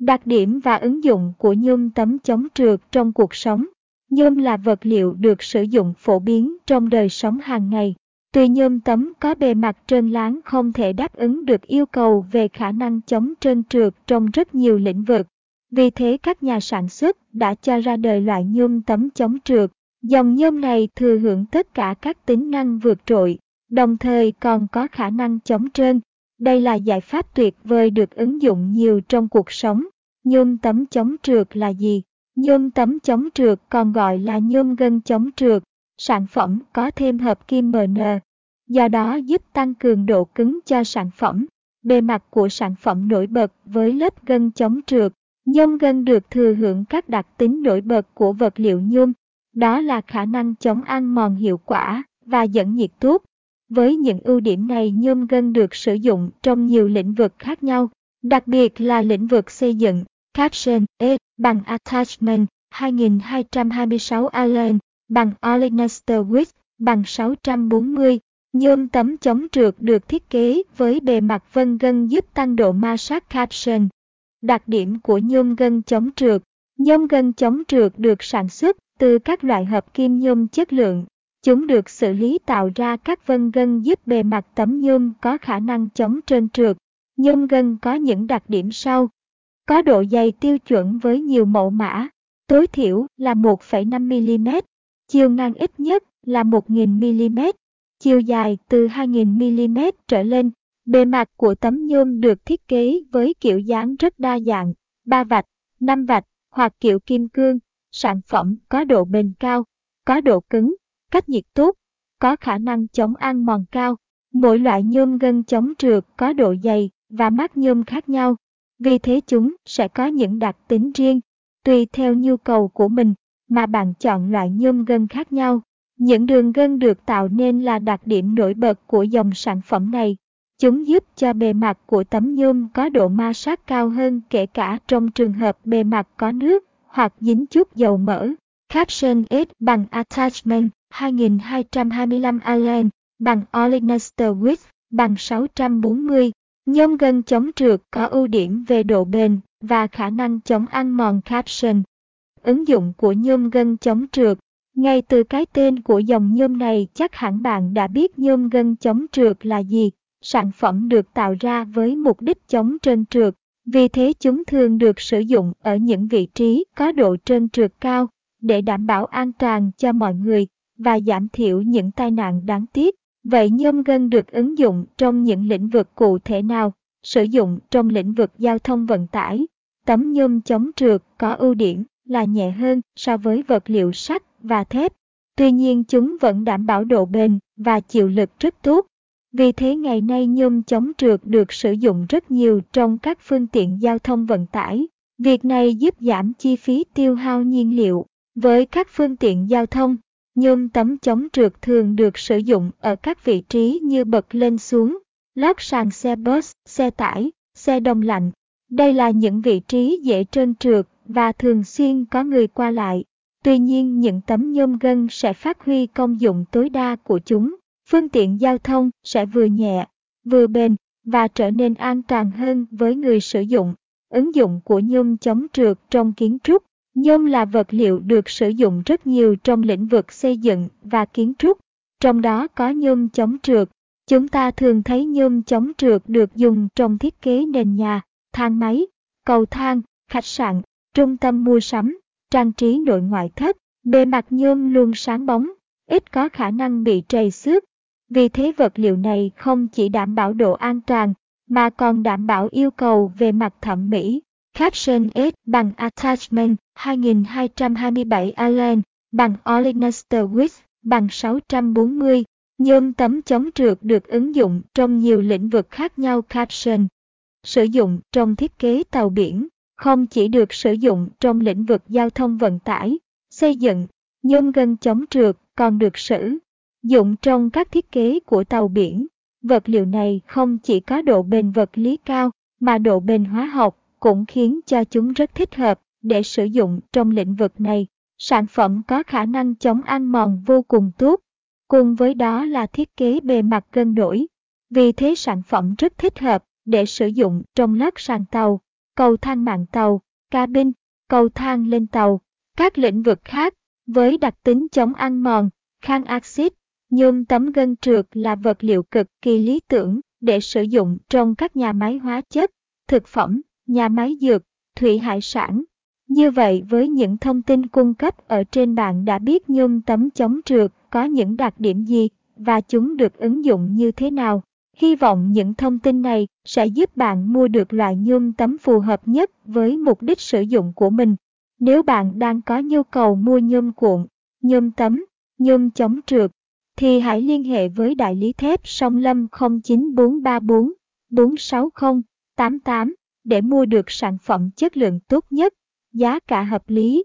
Đặc điểm và ứng dụng của nhôm tấm chống trượt trong cuộc sống. Nhôm là vật liệu được sử dụng phổ biến trong đời sống hàng ngày. Tuy nhôm tấm có bề mặt trơn láng không thể đáp ứng được yêu cầu về khả năng chống trơn trượt trong rất nhiều lĩnh vực. Vì thế các nhà sản xuất đã cho ra đời loại nhôm tấm chống trượt. Dòng nhôm này thừa hưởng tất cả các tính năng vượt trội, đồng thời còn có khả năng chống trơn. Đây là giải pháp tuyệt vời được ứng dụng nhiều trong cuộc sống. Nhôm tấm chống trượt là gì? Nhôm tấm chống trượt còn gọi là nhôm gân chống trượt, sản phẩm có thêm hợp kim MN, do đó giúp tăng cường độ cứng cho sản phẩm. Bề mặt của sản phẩm nổi bật với lớp gân chống trượt. Nhôm gân được thừa hưởng các đặc tính nổi bật của vật liệu nhôm, đó là khả năng chống ăn mòn hiệu quả và dẫn nhiệt tốt. Với những ưu điểm này nhôm gân được sử dụng trong nhiều lĩnh vực khác nhau, đặc biệt là lĩnh vực xây dựng, caption E bằng attachment 2226 Allen bằng Olenester Width bằng 640. Nhôm tấm chống trượt được thiết kế với bề mặt vân gân giúp tăng độ ma sát caption. Đặc điểm của nhôm gân chống trượt Nhôm gân chống trượt được sản xuất từ các loại hợp kim nhôm chất lượng. Chúng được xử lý tạo ra các vân gân giúp bề mặt tấm nhôm có khả năng chống trơn trượt. Nhôm gân có những đặc điểm sau. Có độ dày tiêu chuẩn với nhiều mẫu mã, tối thiểu là 1,5mm, chiều ngang ít nhất là 1.000mm, chiều dài từ 2.000mm trở lên. Bề mặt của tấm nhôm được thiết kế với kiểu dáng rất đa dạng, 3 vạch, 5 vạch hoặc kiểu kim cương. Sản phẩm có độ bền cao, có độ cứng, cách nhiệt tốt, có khả năng chống ăn mòn cao. Mỗi loại nhôm gân chống trượt có độ dày và mát nhôm khác nhau, vì thế chúng sẽ có những đặc tính riêng, tùy theo nhu cầu của mình mà bạn chọn loại nhôm gân khác nhau. Những đường gân được tạo nên là đặc điểm nổi bật của dòng sản phẩm này. Chúng giúp cho bề mặt của tấm nhôm có độ ma sát cao hơn kể cả trong trường hợp bề mặt có nước hoặc dính chút dầu mỡ. Caption S bằng Attachment 2225 Allen bằng Olenester Width bằng 640. Nhôm gân chống trượt có ưu điểm về độ bền và khả năng chống ăn mòn caption. Ứng dụng của nhôm gân chống trượt ngay từ cái tên của dòng nhôm này chắc hẳn bạn đã biết nhôm gân chống trượt là gì. Sản phẩm được tạo ra với mục đích chống trơn trượt, vì thế chúng thường được sử dụng ở những vị trí có độ trơn trượt cao để đảm bảo an toàn cho mọi người và giảm thiểu những tai nạn đáng tiếc. Vậy nhôm gân được ứng dụng trong những lĩnh vực cụ thể nào? Sử dụng trong lĩnh vực giao thông vận tải. Tấm nhôm chống trượt có ưu điểm là nhẹ hơn so với vật liệu sắt và thép. Tuy nhiên chúng vẫn đảm bảo độ bền và chịu lực rất tốt. Vì thế ngày nay nhôm chống trượt được sử dụng rất nhiều trong các phương tiện giao thông vận tải. Việc này giúp giảm chi phí tiêu hao nhiên liệu. Với các phương tiện giao thông, nhôm tấm chống trượt thường được sử dụng ở các vị trí như bật lên xuống, lót sàn xe bus, xe tải, xe đông lạnh. Đây là những vị trí dễ trơn trượt và thường xuyên có người qua lại. Tuy nhiên những tấm nhôm gân sẽ phát huy công dụng tối đa của chúng. Phương tiện giao thông sẽ vừa nhẹ, vừa bền và trở nên an toàn hơn với người sử dụng. Ứng dụng của nhôm chống trượt trong kiến trúc Nhôm là vật liệu được sử dụng rất nhiều trong lĩnh vực xây dựng và kiến trúc, trong đó có nhôm chống trượt. Chúng ta thường thấy nhôm chống trượt được dùng trong thiết kế nền nhà, thang máy, cầu thang, khách sạn, trung tâm mua sắm, trang trí nội ngoại thất. Bề mặt nhôm luôn sáng bóng, ít có khả năng bị trầy xước. Vì thế vật liệu này không chỉ đảm bảo độ an toàn, mà còn đảm bảo yêu cầu về mặt thẩm mỹ. Caption S bằng Attachment 2227 Allen bằng Olenester Width bằng 640. Nhôm tấm chống trượt được ứng dụng trong nhiều lĩnh vực khác nhau Caption. Sử dụng trong thiết kế tàu biển, không chỉ được sử dụng trong lĩnh vực giao thông vận tải, xây dựng, nhôm gân chống trượt còn được sử dụng trong các thiết kế của tàu biển. Vật liệu này không chỉ có độ bền vật lý cao, mà độ bền hóa học cũng khiến cho chúng rất thích hợp để sử dụng trong lĩnh vực này. Sản phẩm có khả năng chống ăn mòn vô cùng tốt, cùng với đó là thiết kế bề mặt cân đổi. Vì thế sản phẩm rất thích hợp để sử dụng trong lát sàn tàu. cầu thang mạng tàu, cabin, cầu thang lên tàu. Các lĩnh vực khác, với đặc tính chống ăn mòn, kháng axit, nhôm tấm gân trượt là vật liệu cực kỳ lý tưởng để sử dụng trong các nhà máy hóa chất, thực phẩm, nhà máy dược, thủy hải sản. Như vậy với những thông tin cung cấp ở trên bạn đã biết nhôm tấm chống trượt có những đặc điểm gì và chúng được ứng dụng như thế nào. Hy vọng những thông tin này sẽ giúp bạn mua được loại nhôm tấm phù hợp nhất với mục đích sử dụng của mình. Nếu bạn đang có nhu cầu mua nhôm cuộn, nhôm tấm, nhôm chống trượt, thì hãy liên hệ với đại lý thép Sông Lâm 09434 460 88 để mua được sản phẩm chất lượng tốt nhất, giá cả hợp lý.